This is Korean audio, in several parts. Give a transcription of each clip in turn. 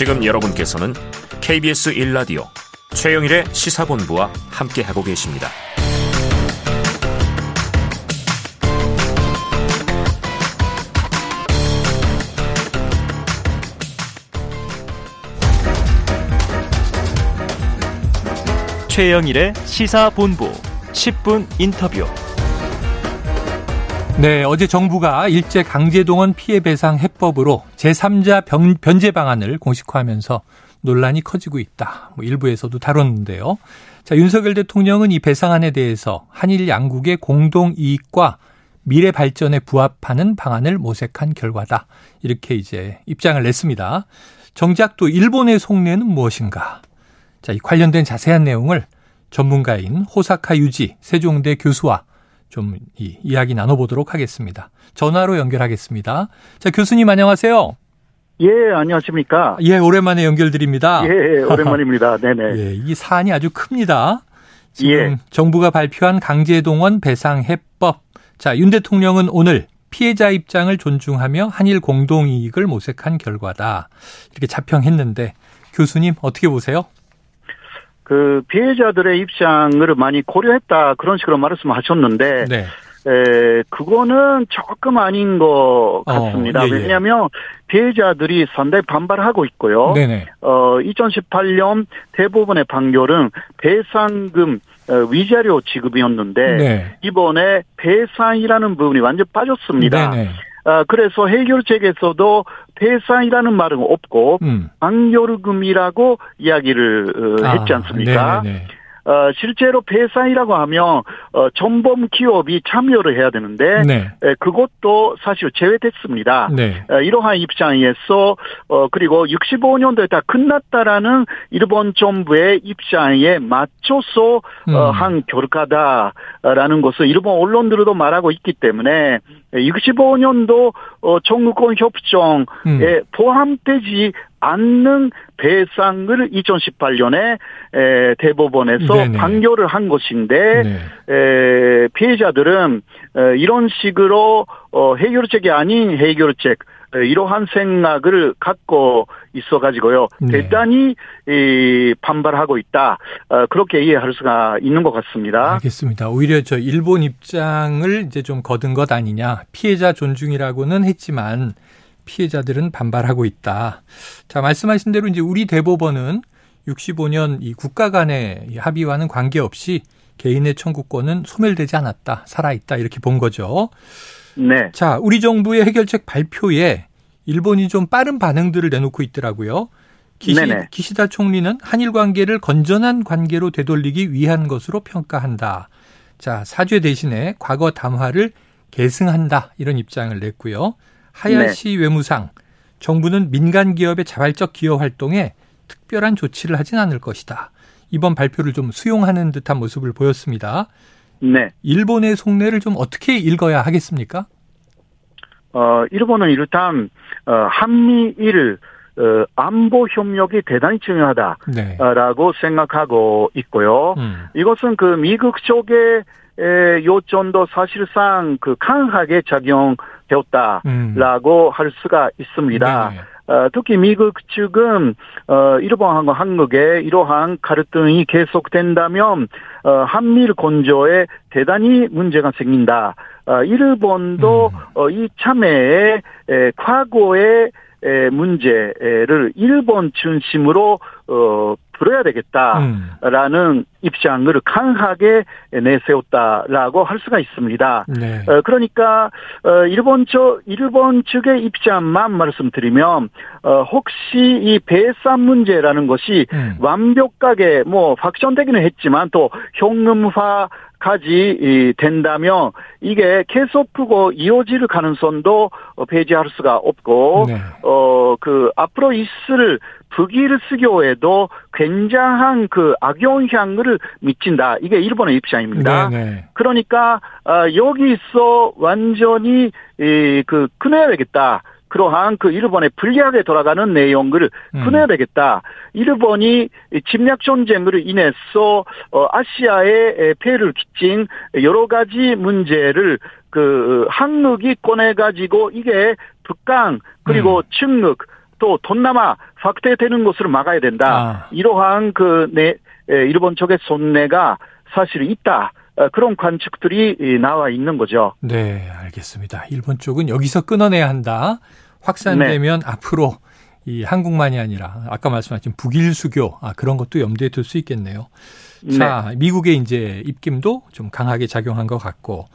지금 여러분께서는 KBS 1라디오 최영일의 시사본부와 함께하고 계십니다. 최영일의 시사본부 10분 인터뷰. 네, 어제 정부가 일제 강제동원 피해 배상 해법으로 제3자 변, 변제 방안을 공식화하면서 논란이 커지고 있다. 뭐 일부에서도 다뤘는데요. 자, 윤석열 대통령은 이 배상안에 대해서 한일 양국의 공동 이익과 미래 발전에 부합하는 방안을 모색한 결과다. 이렇게 이제 입장을 냈습니다. 정작 또 일본의 속내는 무엇인가? 자, 이 관련된 자세한 내용을 전문가인 호사카 유지 세종대 교수와 좀 이 이야기 나눠보도록 하겠습니다. 전화로 연결하겠습니다. 자, 교수님 안녕하세요. 예, 안녕하십니까. 예, 오랜만에 연결드립니다. 예, 오랜만입니다. 네네. 예, 이 사안이 아주 큽니다. 지금 예. 정부가 발표한 강제동원 배상 해법. 자, 윤 대통령은 오늘 피해자 입장을 존중하며 한일 공동 이익을 모색한 결과다. 이렇게 자평했는데 교수님 어떻게 보세요? 그 피해자들의 입장을 많이 고려했다 그런 식으로 말씀하셨는데 네. 에, 그거는 조금 아닌 것 같습니다. 어, 예, 예. 왜냐하면 피해자들이 상당히 반발하고 있고요. 네네. 어, 2018년 대부분의 판결은 배상금 어, 위자료 지급이었는데 네. 이번에 배상이라는 부분이 완전 빠졌습니다. 네네. 아, 그래서 해결책에서도 배상이라는 말은 없고 음. 방요금이라고 이야기를 어, 했지 아, 않습니까? 네네네. 어, 실제로 배상이라고 하면 어, 전범 기업이 참여를 해야 되는데 네. 에, 그것도 사실 제외됐습니다. 네. 어, 이러한 입장에서 어 그리고 65년도에 다 끝났다라는 일본 정부의 입장에 맞춰서 음. 어, 한 결과다라는 것을 일본 언론들도 말하고 있기 때문에 65년도 어 청구권 협정에 음. 포함되지 않는 배상을 2018년에 에, 대법원에서 네네. 판결을 한 것인데 네. 에, 피해자들은 에, 이런 식으로 어, 해결책이 아닌 해결책 에, 이러한 생각을 갖고 있어가지고요 네. 대단히 이, 반발하고 있다 어, 그렇게 이해할 수가 있는 것 같습니다. 알겠습니다. 오히려 저 일본 입장을 이제 좀 거둔 것 아니냐. 피해자 존중이라고는 했지만 피해자들은 반발하고 있다. 자, 말씀하신 대로 이제 우리 대법원은 65년 이 국가 간의 이 합의와는 관계없이 개인의 청구권은 소멸되지 않았다. 살아있다. 이렇게 본 거죠. 네, 자, 우리 정부의 해결책 발표에 일본이 좀 빠른 반응들을 내놓고 있더라고요. 기시, 네네. 기시다 총리는 한일 관계를 건전한 관계로 되돌리기 위한 것으로 평가한다. 자, 사죄 대신에 과거 담화를 계승한다. 이런 입장을 냈고요. 하야시 외무상, 정부는 민간 기업의 자발적 기여 활동에 특별한 조치를 하진 않을 것이다. 이번 발표를 좀 수용하는 듯한 모습을 보였습니다. 네. 일본의 속내를 좀 어떻게 읽어야 하겠습니까? 어, 일본은 일단 어, 한미일 어, 안보 협력이 대단히 네. 중요하다라고 생각하고 있고요. 음. 이것은 그 미국 쪽의 에, 요점도 사실상 그 강하게 작용되었다라고 음. 할 수가 있습니다. 네네. 어, 특히 미국 측은 어, 일본과 한국의 이러한 갈등이 계속된다면 어, 한미일 건조에 대단히 문제가 생긴다. 어, 일본도 음. 어, 이 참여에 에, 과거의 에, 문제를 일본 중심으로 어, 풀어야 되겠다라는 음. 입장을 강하게 내세웠다라고 할 수가 있습니다. 네. 어, 그러니까 어, 일본 쪽 일본 측의 입장만 말씀드리면 어, 혹시 이 배산 문제라는 것이 음. 완벽하게 뭐 확정되기는 했지만 또 현금화 까지 이, 된다면 이게 계속 푸고 이어질 가능성도 어, 배제할 수가 없고 네. 어그 앞으로 있을 북일수교에도 굉장한 그 악영향을 미친다. 이게 일본의 입장입니다. 네네. 그러니까 아, 여기서 완전히 이, 그 끊어야 되겠다. 그러한 그 일본의 불리하게 돌아가는 내용을 음. 끊어야 되겠다. 일본이 침략 전쟁으로 인해서 어, 아시아에 폐해를 끼친 여러 가지 문제를 그 한국이 꺼내 가지고 이게 북한 그리고 음. 충북 또 동남아 확대되는 것을 막아야 된다. 아. 이러한 그 내 일본 쪽의 손해가 사실 있다. 어, 그런 관측들이 나와 있는 거죠. 네, 알겠습니다. 일본 쪽은 여기서 끊어내야 한다. 확산되면 네. 앞으로 이 한국만이 아니라 아까 말씀하신 북일 수교 아, 그런 것도 염두에 둘 수 있겠네요. 자, 미국의 이제 입김도 좀 강하게 작용한 것 같고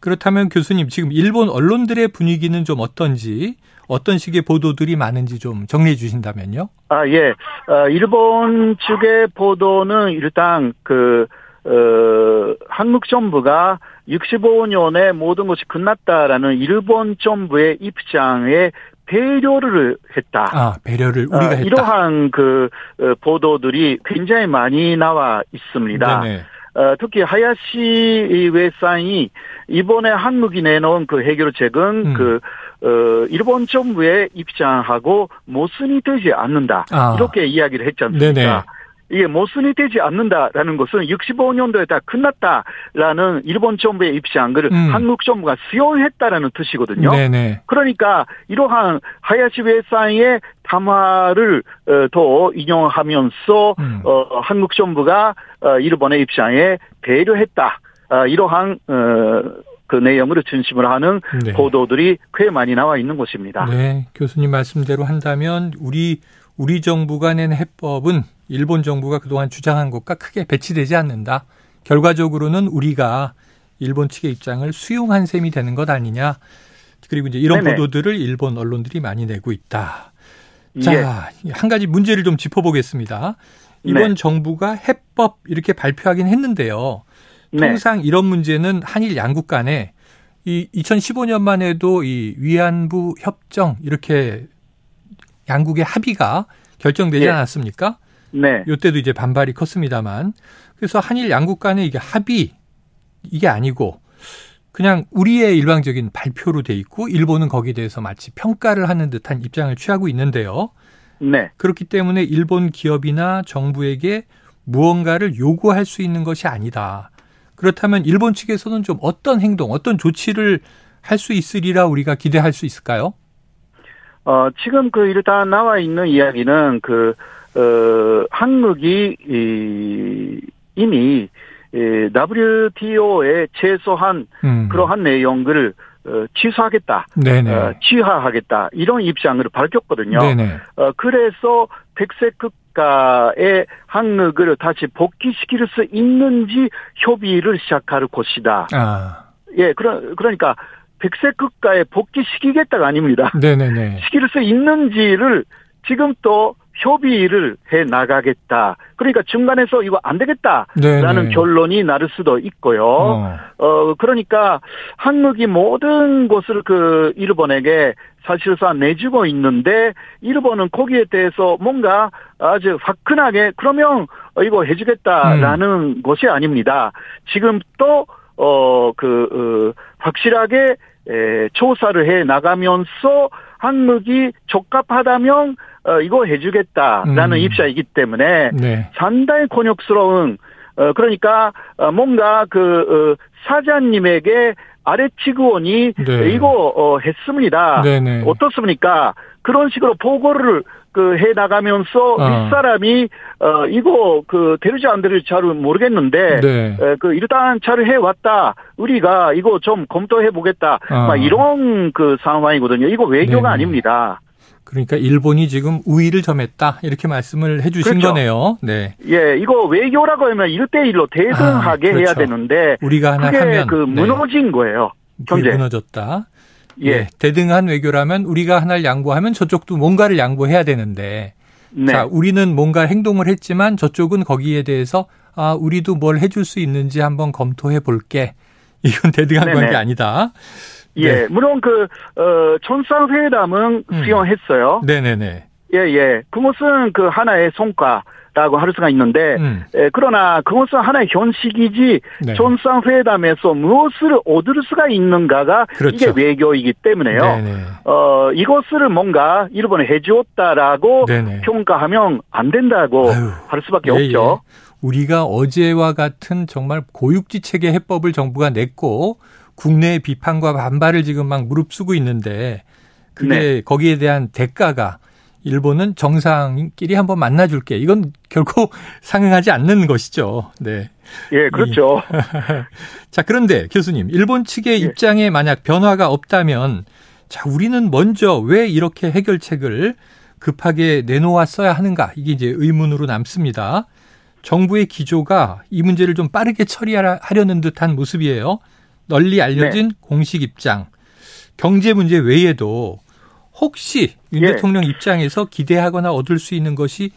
그렇다면 교수님 지금 일본 언론들의 분위기는 좀 어떤지 어떤 식의 보도들이 많은지 좀 정리해 주신다면요. 아, 예. 어, 일본 측의 보도는 일단 그, 어, 한국 정부가 65년에 모든 것이 끝났다라는 일본 정부의 입장에 배려를 했다. 아, 배려를 우리가 어, 했다. 이러한 그 어, 보도들이 굉장히 많이 나와 있습니다. 네네. 어, 특히 하야시 외상이 이번에 한국이 내놓은 그 해결책은 음. 그 어, 일본 정부의 입장하고 모순이 되지 않는다. 아. 이렇게 이야기를 했지 않습니까? 네네. 이게 모순이 되지 않는다라는 것은 65년도에 다 끝났다라는 일본 정부의 입장을 음. 한국 정부가 수용했다라는 뜻이거든요. 네네. 그러니까 이러한 하야시 외상의 담화를 어, 더 인용하면서 음. 어, 한국 정부가 어, 일본의 입장에 배려했다. 어, 이러한 어, 그 내용으로 중심을 하는 네. 보도들이 꽤 많이 나와 있는 것입니다. 네, 교수님 말씀대로 한다면 우리 우리 정부가 낸 해법은 일본 정부가 그동안 주장한 것과 크게 배치되지 않는다. 결과적으로는 우리가 일본 측의 입장을 수용한 셈이 되는 것 아니냐. 그리고 이제 이런 네네. 보도들을 일본 언론들이 많이 내고 있다. 예. 자, 한 가지 문제를 좀 짚어보겠습니다. 이번 네. 정부가 해법 이렇게 발표하긴 했는데요. 네. 통상 이런 문제는 한일 양국 간에 이 2015년만 해도 이 위안부 협정 이렇게 양국의 합의가 결정되지 예. 않았습니까? 네. 이때도 이제 반발이 컸습니다만 그래서 한일 양국 간에 이게 합의 이게 아니고 그냥 우리의 일방적인 발표로 돼 있고 일본은 거기에 대해서 마치 평가를 하는 듯한 입장을 취하고 있는데요. 네. 그렇기 때문에 일본 기업이나 정부에게 무언가를 요구할 수 있는 것이 아니다. 그렇다면 일본 측에서는 좀 어떤 행동, 어떤 조치를 할 수 있으리라 우리가 기대할 수 있을까요? 어, 지금 그 일단 나와 있는 이야기는 그, 어, 한국이 이, 이미 이 WTO에 최소한 음. 그러한 내용을 어, 취소하겠다, 네네. 어, 취하하겠다 이런 입장을 밝혔거든요. 네네. 어, 그래서 백색 국가의 한국을 다시 복귀시킬 수 있는지 협의를 시작할 것이다. 아, 예, 그러, 그러니까 백색 국가에 복귀시키겠다가 아닙니다. 네네네. 시킬 수 있는지를 지금 또 협의를 해 나가겠다. 그러니까 중간에서 이거 안 되겠다라는 네네. 결론이 나를 수도 있고요. 어. 어, 그러니까 한국이 모든 것을 그 일본에게 사실상 내주고 있는데 일본은 거기에 대해서 뭔가 아주 화끈하게 그러면 어, 이거 해주겠다라는 음. 것이 아닙니다. 지금 또, 어, 그, 어, 확실하게 에, 조사를 해 나가면서 한국이 적합하다면 어, 이거 해주겠다라는 음. 입장이기 때문에 네. 상당히 곤욕스러운 어 그러니까 어, 뭔가 그 어, 사장님에게 아래 직원이 네. 이거 어 했습니다. 네네. 어떻습니까? 그런 식으로 보고를 그 해 나가면서 아. 윗사람이 어 이거 그 되는지 안 되는지 잘 모르겠는데 네. 에, 그 일단 잘 해왔다. 우리가 이거 좀 검토해 보겠다. 아. 막 이런 그 상황이거든요. 이거 외교가 네네. 아닙니다. 그러니까 일본이 지금 우위를 점했다 이렇게 말씀을 해주신 그렇죠. 거네요. 네. 예, 이거 외교라고 하면 1대1로 대등하게 아, 해야 그렇죠. 되는데 우리가 하나 하면 그 네. 무너진 거예요. 그게 경제. 무너졌다. 예. 예, 대등한 외교라면 우리가 하나를 양보하면 저쪽도 뭔가를 양보해야 되는데 네. 자, 우리는 뭔가 행동을 했지만 저쪽은 거기에 대해서 아, 우리도 뭘 해줄 수 있는지 한번 검토해 볼게. 이건 대등한 네네. 관계 아니다. 예, 네. 물론 그, 어, 천상회담은 음. 수용했어요. 네네네. 예, 예. 그것은 그 하나의 성과라고 할 수가 있는데, 음. 예, 그러나 그것은 하나의 현실이지, 네. 천상회담에서 무엇을 얻을 수가 있는가가 그렇죠. 이게 외교이기 때문에요. 네네. 어, 이것을 뭔가 일본에 해주었다라고 네네. 평가하면 안 된다고 아유, 할 수밖에 예, 없죠. 예. 우리가 어제와 같은 정말 고육지책의 해법을 정부가 냈고 국내의 비판과 반발을 지금 막 무릅쓰고 있는데 그게 네. 거기에 대한 대가가 일본은 정상끼리 한번 만나줄게. 이건 결코 상응하지 않는 것이죠. 네. 예, 그렇죠. 자, 그런데 교수님, 일본 측의 예. 입장에 만약 변화가 없다면, 자, 우리는 먼저 왜 이렇게 해결책을 급하게 내놓았어야 하는가? 이게 이제 의문으로 남습니다. 정부의 기조가 이 문제를 좀 빠르게 처리하려는 듯한 모습이에요. 널리 알려진 공식 입장. 경제 문제 외에도 혹시 윤 예. 대통령 입장에서 기대하거나 얻을 수 있는 것이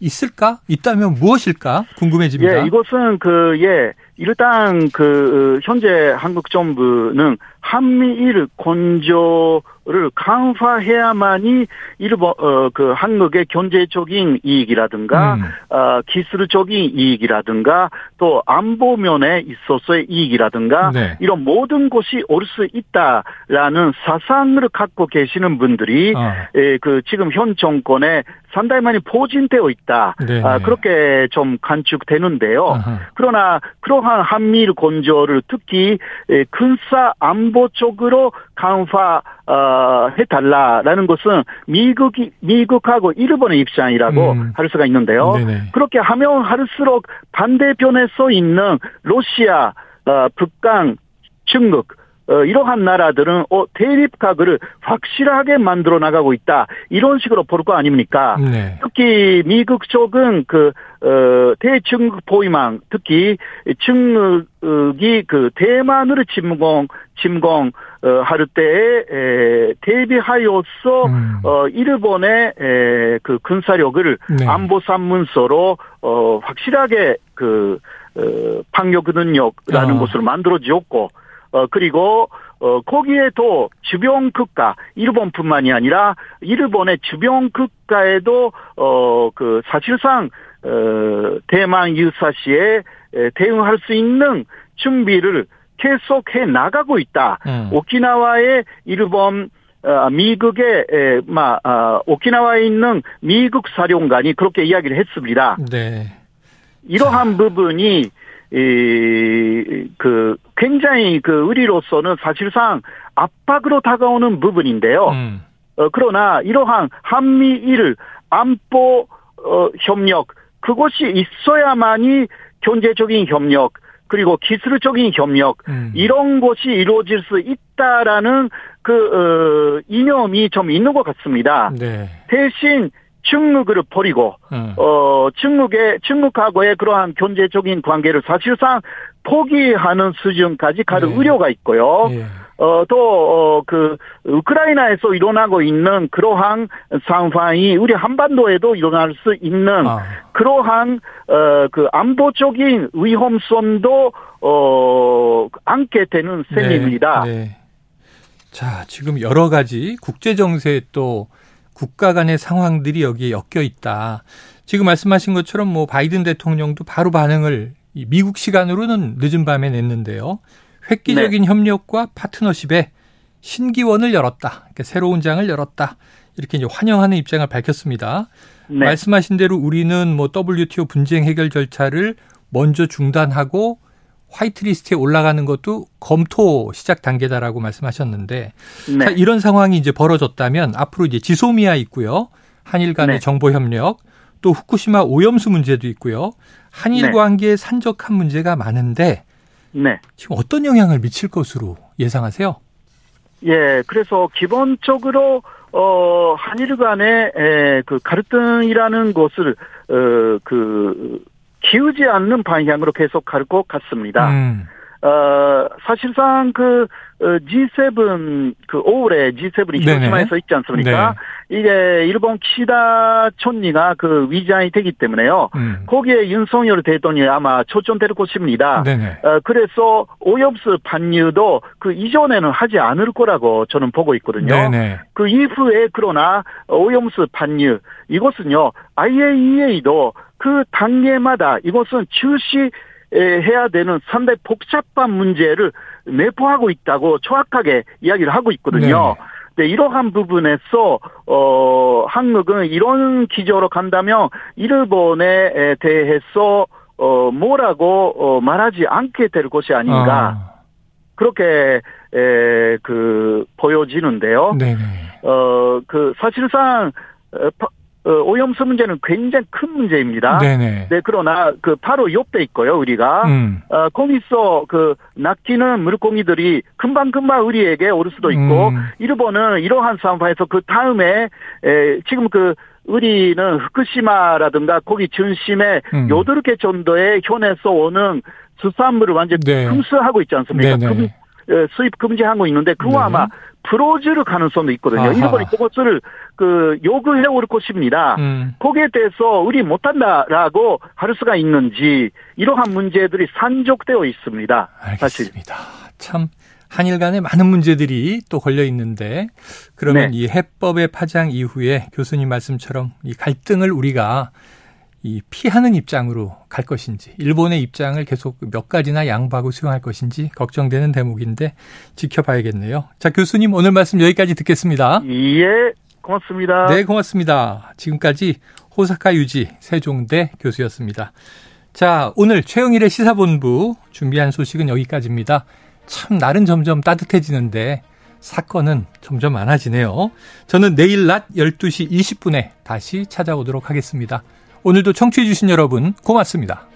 있을까? 있다면 무엇일까? 궁금해집니다. 예, 이것은 그, 예, 일단 그, 현재 한국 정부는 한미일 건조를 강화해야만이 일본, 어, 그 한국의 경제적인 이익이라든가, 음. 어, 기술적인 이익이라든가, 또 안보 면에 있어서의 이익이라든가, 네. 이런 모든 것이 올 수 있다라는 사상을 갖고 계시는 분들이, 어. 예, 그 지금 현 정권에 상당히 많이 포진되어 있다. 네네. 아, 그렇게 좀 간축되는데요. 아하. 그러나 그러한 한미일 건조를 특히 에, 군사 안보 쪽으로 강화 어, 해달라라는 것은 미국이 미국하고 일본의 입장이라고 음. 할 수가 있는데요. 네네. 그렇게 하면 할수록 반대편에 서 있는 러시아, 어, 북한, 중국 어, 이러한 나라들은 어, 대립 각을 확실하게 만들어 나가고 있다. 이런 식으로 볼 거 아닙니까? 네. 특히 미국 쪽은 그, 어, 대중국 포위망, 특히 중국이 그 대만을 침공, 침공, 어, 할 때에, 에, 대비하여서, 음. 어, 일본의, 에, 그 군사력을 네. 안보 산문서로, 어, 확실하게 그, 어, 방역 능력이라는 아. 것을 만들어 지었고, 어, 그리고, 어, 거기에도 주변 국가, 일본뿐만이 아니라, 일본의 주변 국가에도, 어, 그, 사실상, 어, 대만 유사시에 에, 대응할 수 있는 준비를 계속해 나가고 있다. 음. 오키나와의 일본, 어, 미국의, 에, 마, 아, 오키나와에 있는 미국 사령관이 그렇게 이야기를 했습니다. 네. 이러한 부분이 이, 그, 굉장히 그, 우리로서는 사실상 압박으로 다가오는 부분인데요. 음. 어, 그러나 이러한 한미일 안보, 어, 협력, 그것이 있어야만이 경제적인 협력, 그리고 기술적인 협력, 음. 이런 것이 이루어질 수 있다라는 그, 어, 이념이 좀 있는 것 같습니다. 네. 대신 중국을 버리고, 음. 어, 중국의, 중국하고의 그러한 경제적인 관계를 사실상 포기하는 수준까지 갈 네. 우려가 있고요. 예. 어, 또, 어, 그, 우크라이나에서 일어나고 있는 그러한 상황이 우리 한반도에도 일어날 수 있는 아. 그러한, 어, 그 안보적인 위험성도, 어, 안게 되는 셈입니다. 네, 네. 자, 지금 여러 가지 국제 정세 또 국가 간의 상황들이 여기에 엮여 있다. 지금 말씀하신 것처럼 뭐 바이든 대통령도 바로 반응을 이 미국 시간으로는 늦은 밤에 냈는데요. 획기적인 협력과 파트너십에 신기원을 열었다. 그러니까 새로운 장을 열었다. 이렇게 이제 환영하는 입장을 밝혔습니다. 네. 말씀하신 대로 우리는 뭐 WTO 분쟁 해결 절차를 먼저 중단하고 화이트리스트에 올라가는 것도 검토 시작 단계다라고 말씀하셨는데 네. 자, 이런 상황이 이제 벌어졌다면 앞으로 이제 지소미아 있고요. 한일 간의 네. 정보 협력 또 후쿠시마 오염수 문제도 있고요. 한일 네. 관계에 산적한 문제가 많은데 네. 지금 어떤 영향을 미칠 것으로 예상하세요? 예, 그래서 기본적으로 어 한일 간의 에, 그 갈등이라는 것을 어 그 키우지 않는 방향으로 계속 갈 것 같습니다. 음, 어 사실상 그 어, G7 그 5월에 G7이 네네. 히로시마에서 있지 않습니까? 이게 일본 키시다 총리가 그 위장이 되기 때문에요. 음. 거기에 윤석열 대통령이 아마 초점될 것입니다. 네네. 어, 그래서 오염수 반유도 그 이전에는 하지 않을 거라고 저는 보고 있거든요. 네네. 그 이후에 그러나 오염수 반유 이것은요 IAEA도 그 단계마다 이것은 출시 해야 되는 상당히 복잡한 문제를 내포하고 있다고 정확하게 이야기를 하고 있거든요. 네, 이러한 부분에서 어 한국은 이런 기조로 간다면 일본에 대해서 어 뭐라고 어 말하지 않게 될 것이 아닌가 아, 그렇게 에, 그 보여지는데요. 네네. 어그 사실상 어, 어, 오염수 문제는 굉장히 큰 문제입니다. 네네. 네, 그러나 그 바로 옆에 있고요, 우리가. 음. 어, 거기서 그 낚이는 물고기들이 금방금방 우리에게 오를 수도 있고, 음. 일본은 이러한 상황에서 그 다음에, 에, 지금 그, 우리는 후쿠시마라든가 거기 중심에 음. 여덟 개 정도의 현에서 오는 수산물을 완전 네. 금수하고 있지 않습니까? 네네. 금, 수입 금지하고 있는데 그거 네. 아마 풀어줄 가능성도 있거든요. 아하. 일본이 그것을 그 요구해 올 것입니다. 음. 거기에 대해서 우리 못한다라고 할 수가 있는지 이러한 문제들이 산적되어 있습니다. 사실. 알겠습니다. 참 한일 간에 많은 문제들이 또 걸려 있는데 그러면 네. 이 해법의 파장 이후에 교수님 말씀처럼 이 갈등을 우리가 이 피하는 입장으로 갈 것인지 일본의 입장을 계속 몇 가지나 양보하고 수용할 것인지 걱정되는 대목인데 지켜봐야겠네요. 자 교수님 오늘 말씀 여기까지 듣겠습니다. 예, 고맙습니다. 네 고맙습니다. 지금까지 호사카 유지 세종대 교수였습니다. 자 오늘 최영일의 시사본부 준비한 소식은 여기까지입니다. 참 날은 점점 따뜻해지는데 사건은 점점 많아지네요. 저는 내일 낮 12시 20분에 다시 찾아오도록 하겠습니다. 오늘도 청취해주신 여러분 고맙습니다.